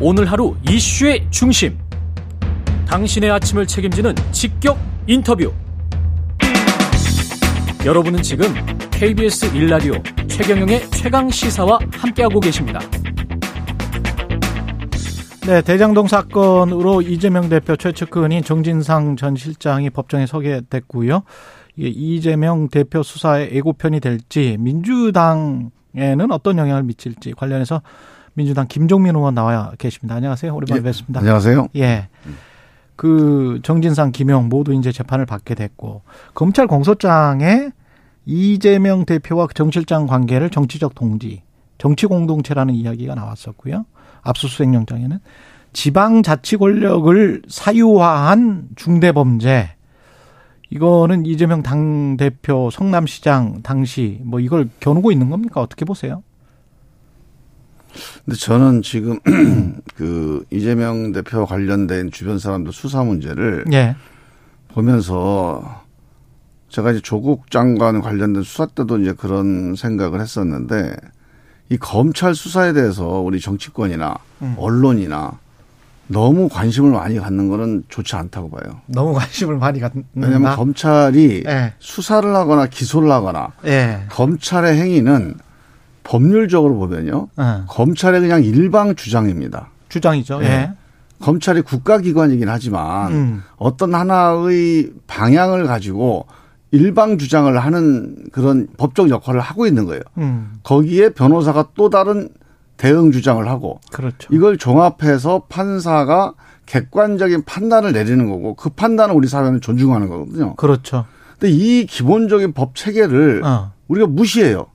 오늘 하루 이슈의 중심. 당신의 아침을 책임지는 직격 인터뷰. 여러분은 지금 KBS 1라디오 최경영의 최강 시사와 함께하고 계십니다. 네, 대장동 사건으로 이재명 대표 최측근인 정진상 전 실장이 법정에 서게 됐고요. 이재명 대표 수사에 예고편이 될지 민주당에는 어떤 영향을 미칠지 관련해서 민주당 김종민 의원 나와 계십니다. 안녕하세요. 오랜만에 예, 뵙습니다. 안녕하세요. 예. 그 정진상, 김용 모두 이제 재판을 받게 됐고 검찰 공소장에 이재명 대표와 정 실장 관계를 정치적 동지, 정치 공동체라는 이야기가 나왔었고요. 압수수색 영장에는 지방 자치 권력을 사유화한 중대 범죄. 이거는 이재명 당대표 성남시장 당시 뭐 이걸 겨누고 있는 겁니까? 어떻게 보세요? 근데 저는 지금 그 이재명 대표 관련된 주변 사람들 수사 문제를 예. 보면서 제가 이제 조국 장관 관련된 수사 때도 이제 그런 생각을 했었는데 이 검찰 수사에 대해서 우리 정치권이나 음. 언론이나 너무 관심을 많이 갖는 거는 좋지 않다고 봐요. 너무 관심을 많이 갖는다. 왜냐하면 검찰이 예. 수사를 하거나 기소를 하거나 예. 검찰의 행위는 법률적으로 보면요. 예. 검찰의 그냥 일방 주장입니다. 주장이죠. 예. 예. 검찰이 국가기관이긴 하지만 음. 어떤 하나의 방향을 가지고 일방 주장을 하는 그런 법적 역할을 하고 있는 거예요. 음. 거기에 변호사가 또 다른 대응 주장을 하고 그렇죠. 이걸 종합해서 판사가 객관적인 판단을 내리는 거고 그 판단을 우리 사회는 존중하는 거거든요. 그렇죠. 근데 이 기본적인 법 체계를 어. 우리가 무시해요.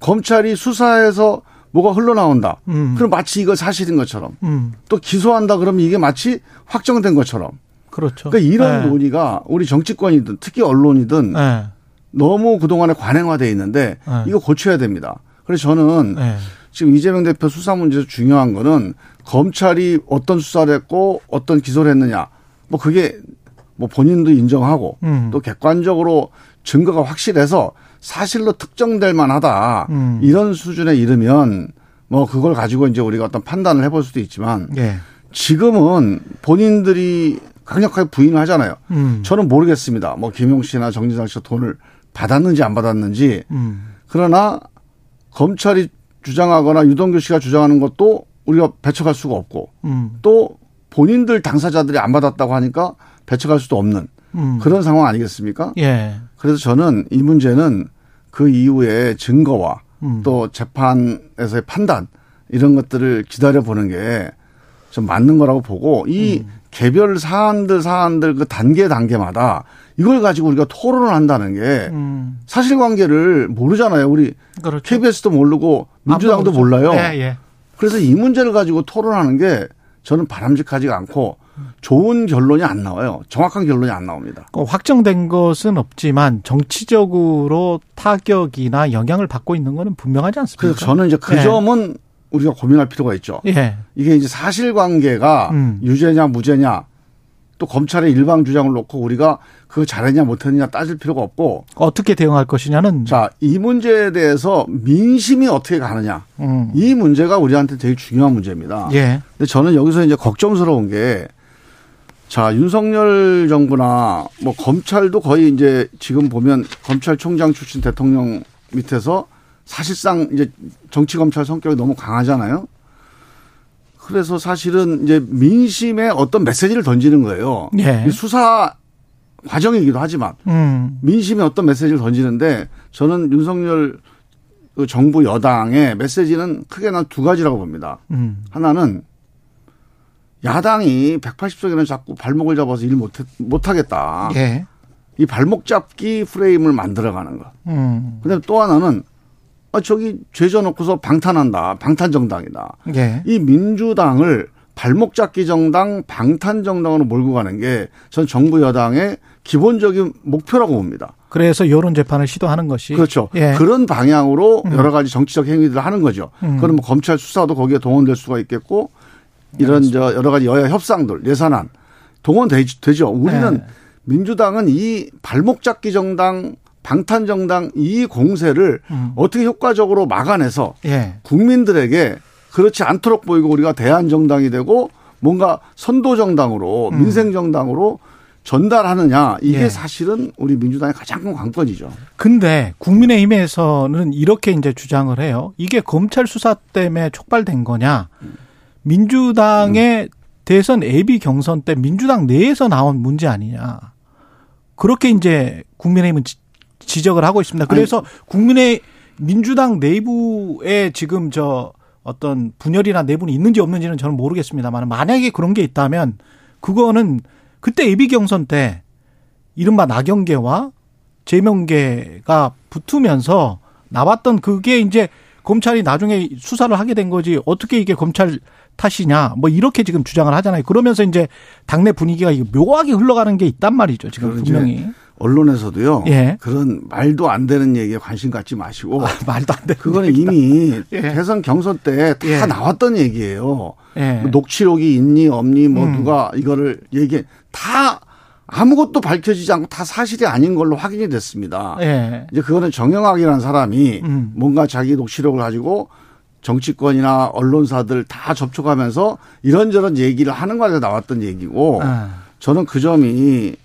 검찰이 수사해서 뭐가 흘러나온다. 음. 그럼 마치 이거 사실인 것처럼 음. 또 기소한다 그러면 이게 마치 확정된 것처럼. 그렇죠. 그러니까 이런 예. 논의가 우리 정치권이든 특히 언론이든 예. 너무 그동안에 관행화돼 있는데 네. 이거 고쳐야 됩니다. 그래서 저는 예. 지금 이재명 대표 수사 문제에서 중요한 거는 검찰이 어떤 수사를 했고 어떤 기소를 했느냐. 뭐 그게 뭐 본인도 인정하고 음. 또 객관적으로 증거가 확실해서 사실로 특정될 만하다. 음. 이런 수준에 이르면 뭐 그걸 가지고 이제 우리가 어떤 판단을 해볼 수도 있지만 예. 지금은 본인들이 강력하게 부인을 하잖아요. 음. 저는 모르겠습니다. 뭐 김용 씨나 정진상 씨가 돈을 받았는지 안 받았는지. 음. 그러나 검찰이 주장하거나 유동규 씨가 주장하는 것도 우리가 배척할 수가 없고 음. 또 본인들 당사자들이 안 받았다고 하니까 배척할 수도 없는 음. 그런 상황 아니겠습니까? 예. 그래서 저는 이 문제는 그 이후에 증거와 음. 또 재판에서의 판단 이런 것들을 기다려 보는 게 좀 맞는 거라고 보고 이 음. 개별 사안들 사안들 그 단계 단계마다 이걸 가지고 우리가 토론을 한다는 게 음. 사실관계를 모르잖아요. 우리 그렇죠. KBS도 모르고 민주당도 아무도 몰라요. 예, 예. 그래서 이 문제를 가지고 토론하는 게 저는 바람직하지가 않고 좋은 결론이 안 나와요. 정확한 결론이 안 나옵니다. 그 확정된 것은 없지만 정치적으로 타격이나 영향을 받고 있는 거는 분명하지 않습니까? 그래서 저는 이제 그 예. 점은 우리가 고민할 필요가 있죠. 예. 이게 이제 사실관계가 음. 유죄냐 무죄냐 또 검찰의 일방 주장을 놓고 우리가 그거 잘했냐 못했느냐 따질 필요가 없고 어떻게 대응할 것이냐는 자이 문제에 대해서 민심이 어떻게 가느냐 음. 이 문제가 우리한테 되게 중요한 문제입니다. 예. 근데 저는 여기서 이제 걱정스러운 게 자, 윤석열 정부나 뭐 검찰도 거의 이제 지금 보면 검찰총장 출신 대통령 밑에서 사실상 이제 정치 검찰 성격이 너무 강하잖아요. 그래서 사실은 이제 민심에 어떤 메시지를 던지는 거예요. 예. 이 수사 과정이기도 하지만 음. 민심에 어떤 메시지를 던지는데 저는 윤석열 그 정부 여당의 메시지는 크게 난 두 가지라고 봅니다. 음. 하나는 야당이 180석에는 자꾸 발목을 잡아서 일 못, 못하겠다. 예. 이 발목 잡기 프레임을 만들어가는 거. 음. 근데 또 하나는 아, 저기 죄져 놓고서 방탄한다. 방탄 정당이다. 예. 이 민주당을 발목 잡기 정당, 방탄 정당으로 몰고 가는 게 전 정부 여당의 기본적인 목표라고 봅니다. 그래서 여론 재판을 시도하는 것이 그렇죠. 예. 그런 방향으로 여러 가지 정치적 행위들을 하는 거죠. 음. 그럼 뭐 검찰 수사도 거기에 동원될 수가 있겠고 이런 저 여러 가지 여야 협상들 예산안 동원되죠. 우리는 네. 민주당은 이 발목 잡기 정당, 방탄 정당 이 공세를 음. 어떻게 효과적으로 막아내서 예. 국민들에게 그렇지 않도록 보이고 우리가 대한 정당이 되고 뭔가 선도 정당으로 음. 민생 정당으로 전달하느냐 이게 예. 사실은 우리 민주당의 가장 큰 관건이죠. 근데 국민의힘에서는 이렇게 이제 주장을 해요. 이게 검찰 수사 때문에 촉발된 거냐? 민주당의 대선 예비 경선 때 민주당 내에서 나온 문제 아니냐? 그렇게 이제 국민의힘은 지- 지적을 하고 있습니다. 그래서 국민의 민주당 내부에 지금 저 어떤 분열이나 내분이 있는지 없는지는 저는 모르겠습니다만 만약에 그런 게 있다면 그거는 그때 예비 경선 때 이른바 나경계와 재명계가 붙으면서 나왔던 그게 이제 검찰이 나중에 수사를 하게 된 거지 어떻게 이게 검찰 탓이냐 뭐 이렇게 지금 주장을 하잖아요. 그러면서 이제 당내 분위기가 묘하게 흘러가는 게 있단 말이죠. 지금 분명히 언론에서도요. 예. 그런 말도 안 되는 얘기에 관심 갖지 마시고 말도 안 돼. 그거는 이미 예. 대선 경선 때다 예. 나왔던 얘기예요. 예. 뭐 녹취록이 있니 없니 뭐 음. 누가 이거를 얘기 다 아무것도 밝혀지지 않고 다 사실이 아닌 걸로 확인이 됐습니다. 예. 이제 그거는 정영학이라는 사람이 음. 뭔가 자기 녹취록을 가지고 정치권이나 언론사들 다 접촉하면서 이런저런 얘기를 하는 과정에 나왔던 얘기고 아. 저는 그 점이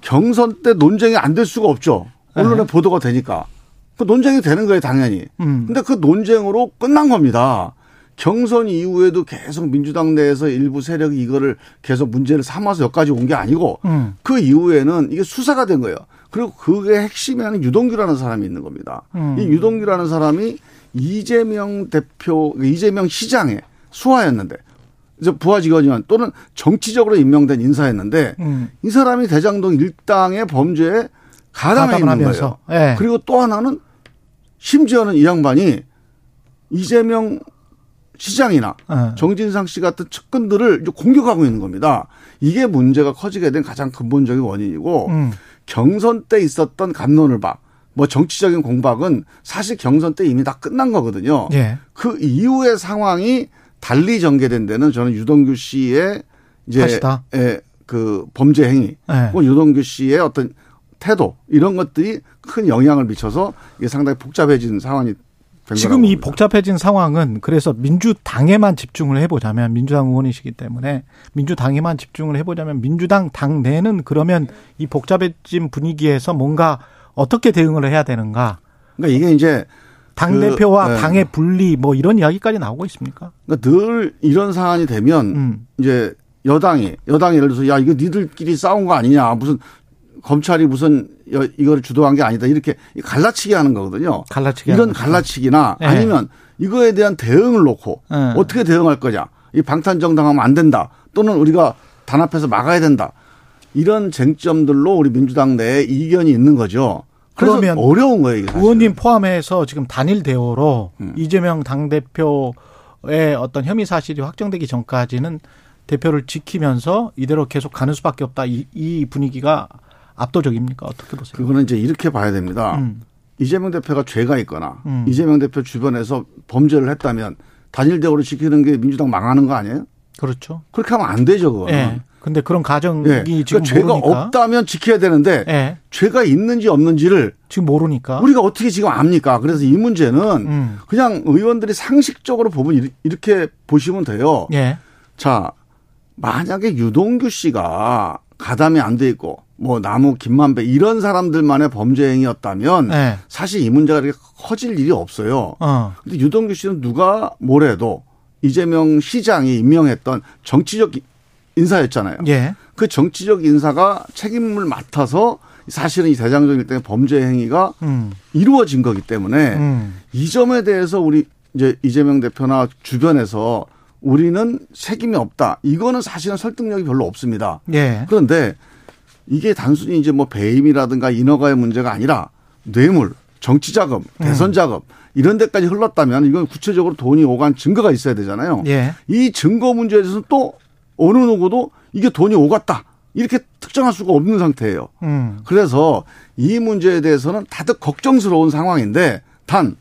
경선 때 논쟁이 안 될 수가 없죠. 언론에 네. 보도가 되니까. 그 논쟁이 되는 거예요, 당연히. 음. 근데 그 논쟁으로 끝난 겁니다. 경선 이후에도 계속 민주당 내에서 일부 세력이 이거를 계속 문제를 삼아서 여기까지 온 게 아니고 음. 그 이후에는 이게 수사가 된 거예요. 그리고 그게 핵심에 하는 유동규라는 사람이 있는 겁니다. 음. 이 유동규라는 사람이 이재명 대표, 이재명 시장의 수하였는데 이제 부하 직원이원 또는 정치적으로 임명된 인사였는데 음. 이 사람이 대장동 일당의 범죄에 가담해 있는 하면서. 거예요. 예. 그리고 또 하나는 심지어는 이 양반이 이재명 시장이나 어. 정진상 씨 같은 측근들을 공격하고 있는 겁니다. 이게 문제가 커지게 된 가장 근본적인 원인이고 음. 경선 때 있었던 감론을박, 뭐 정치적인 공박은 사실 경선 때 이미 다 끝난 거거든요. 예. 그 이후의 상황이 달리 전개된 데는 저는 유동규 씨의 이제 탓이다. 예, 그 범죄 행위, 예. 혹은 유동규 씨의 어떤 태도 이런 것들이 큰 영향을 미쳐서 이게 상당히 복잡해진 상황이 된 지금 이. 복잡해진 상황은 그래서 민주당에만 집중을 해보자면 민주당 의원이시기 때문에 민주당에만 집중을 해보자면 민주당 당 내는 그러면 이 복잡해진 분위기에서 뭔가 어떻게 대응을 해야 되는가? 그러니까 이게 이제 당 그, 대표와 네. 당의 분리 뭐 이런 이야기까지 나오고 있습니까? 그러니까 늘 이런 상황이 되면 음. 이제 여당이 여당이 예를 들어서 야 이거 니들끼리 싸운 거 아니냐 무슨 검찰이 무슨 여- 이거를 주도한 게 아니다 이렇게 갈라치기 하는 거거든요. 갈라치기 이런. 갈라치기나 네. 아니면 이거에 대한 대응을 놓고 네. 어떻게 대응할 거냐 이 방탄 정당하면 안 된다 또는 우리가 단합해서 막아야 된다 이런 쟁점들로 우리 민주당 내에 이견이 있는 거죠. 그러면 어려운 거예요. 이게. 의원님 포함해서 지금 단일 대오로 음. 이재명 당 대표의 어떤 혐의 사실이 확정되기 전까지는 대표를 지키면서 이대로 계속 가는 수밖에 없다. 이, 이 분위기가 압도적입니까? 어떻게 보세요? 그거는 이제 이렇게 봐야 됩니다. 음. 이재명 대표가 죄가 있거나 음. 이재명 대표 주변에서 범죄를 했다면 단일 대우를 지키는 게 민주당 망하는 거 아니에요? 그렇죠. 그렇게 하면 안 되죠, 그거는. 예. 근데 그런 가정이 예. 지금 그러니까 죄가 모르니까. 없다면 지켜야 되는데 예. 죄가 있는지 없는지를 지금 모르니까. 우리가 어떻게 지금 압니까? 그래서 이 문제는 음. 그냥 의원들이 상식적으로 보면 이렇게 보시면 돼요. 예. 자, 만약에 유동규 씨가 가담이 안 돼 있고 뭐 나무 김만배 이런 사람들만의 범죄 행위였다면 예. 사실 이 문제가 이렇게 커질 일이 없어요. 어. 근데 유동규 씨는 누가 뭐래도 이재명 시장이 임명했던 정치적 인사였잖아요. 예. 그 정치적 인사가 책임을 맡아서 사실은 이 대장정 일당의 범죄 행위가 음. 이루어진 거기 때문에 음. 이 점에 대해서 우리 이제 이재명 대표나 주변에서 우리는 책임이 없다. 이거는 사실은 설득력이 별로 없습니다. 예. 그런데 이게 단순히 이제 뭐 배임이라든가 인허가의 문제가 아니라 뇌물, 정치 자금, 음. 대선 자금 이런 데까지 흘렀다면 이건 구체적으로 돈이 오간 증거가 있어야 되잖아요. 예. 이 증거 문제에 대해서는 또 어느 누구도 이게 돈이 오갔다. 이렇게 특정할 수가 없는 상태예요. 음. 그래서 이 문제에 대해서는 다들 걱정스러운 상황인데 단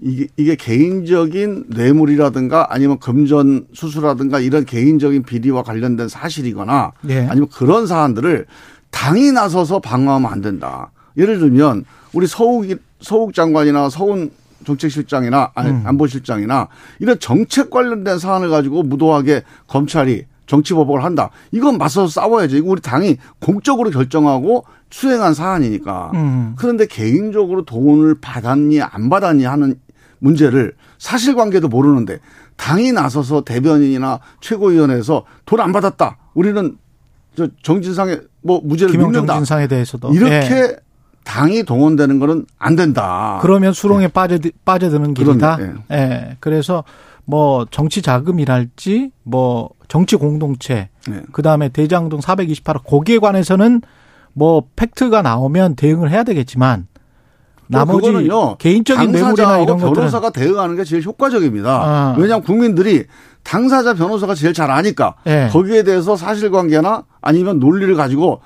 이게, 이게 개인적인 뇌물이라든가 아니면 금전 수수라든가 이런 개인적인 비리와 관련된 사실이거나 예. 아니면 그런 사안들을 당이 나서서 방어하면 안 된다. 예를 들면 우리 서욱 서욱 장관이나 서훈 정책실장이나 아니 음. 안보실장이나 이런 정책 관련된 사안을 가지고 무도하게 검찰이 정치보복을 한다. 이건 맞서서 싸워야죠. 이거 우리 당이 공적으로 결정하고 수행한 사안이니까. 음. 그런데 개인적으로 돈을 받았니 안 받았니 하는 문제를 사실관계도 모르는데 당이 나서서 대변인이나 최고위원회에서 돈 안 받았다. 우리는 저 정진상의 뭐 무죄를 김영정 믿는다. 진상에 대해서도 이렇게 예. 당이 동원되는 거는 안 된다. 그러면 수렁에 빠져 빠져드는 길이다. 그럼요. 예. 그래서 뭐 정치 자금이랄지 뭐 정치 공동체 네. 그다음에 대장동 428억 거기에 관해서는 뭐 팩트가 나오면 대응을 해야 되겠지만 나머지 그거는요, 개인적인 당사자하고 이런 것들은 변호사가 대응하는 게 제일 효과적입니다. 아. 왜냐하면 국민들이 당사자 변호사가 제일 잘 아니까 예. 거기에 대해서 사실관계나 아니면 논리를 가지고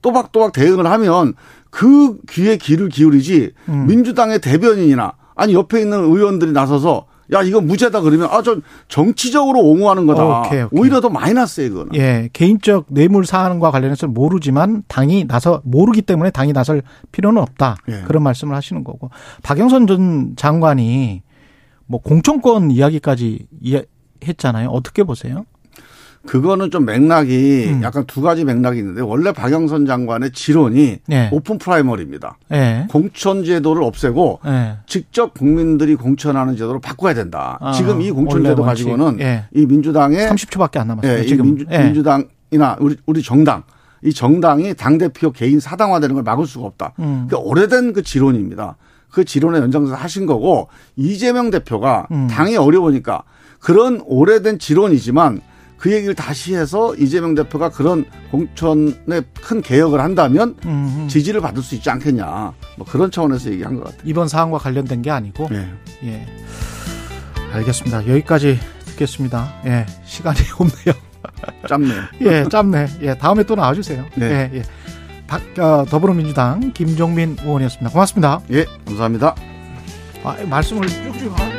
또박또박 대응을 하면 그 귀에 귀를 기울이지 음. 민주당의 대변인이나 아니 옆에 있는 의원들이 나서서 야 이거 무죄다 그러면 아 저 정치적으로 옹호하는 거다. 오케이, 오케이. 오히려 더 마이너스예요 이거는. 예, 개인적 뇌물 사안과 관련해서 모르지만 당이 나서 모르기 때문에 당이 나설 필요는 없다. 예. 그런 말씀을 하시는 거고. 박영선 전 장관이 뭐 공천권 이야기까지 이야- 했잖아요. 어떻게 보세요? 그거는 좀 맥락이 음. 약간 두 가지 맥락이 있는데 원래 박영선 장관의 지론이 예. open primary입니다. 예. 공천 제도를 없애고 예. 직접 국민들이 공천하는 제도로 바꿔야 된다. 아, 지금 이 공천 제도. 가지고는 예. 이 민주당의 30초밖에 안 남았어요. 예, 이 지금 민주, 예. 민주당이나 우리 우리 정당 이 정당이 당 대표 개인 사당화되는 걸 막을 수가 없다. 음. 그러니까 오래된 그 지론입니다. 그 지론의 연장선에서 하신 거고 이재명 대표가 음. 당이 어려우니까 그런 오래된 지론이지만 그 얘기를 다시 해서 이재명 대표가 그런 공천에 큰 개혁을 한다면 음, 음. 지지를 받을 수 있지 않겠냐. 뭐 그런 차원에서 얘기한 것 같아요. 이번 사안과 관련된 게 아니고 예. 예. 알겠습니다. 여기까지 듣겠습니다. 예. 시간이 없네요. 짧네요. 예, 짧네. 예, 다음에 또 나와주세요. 네. 예, 예. 박, 어, 더불어민주당 김종민 의원이었습니다. 고맙습니다. 예, 감사합니다. 아, 말씀을 쭉쭉. 하-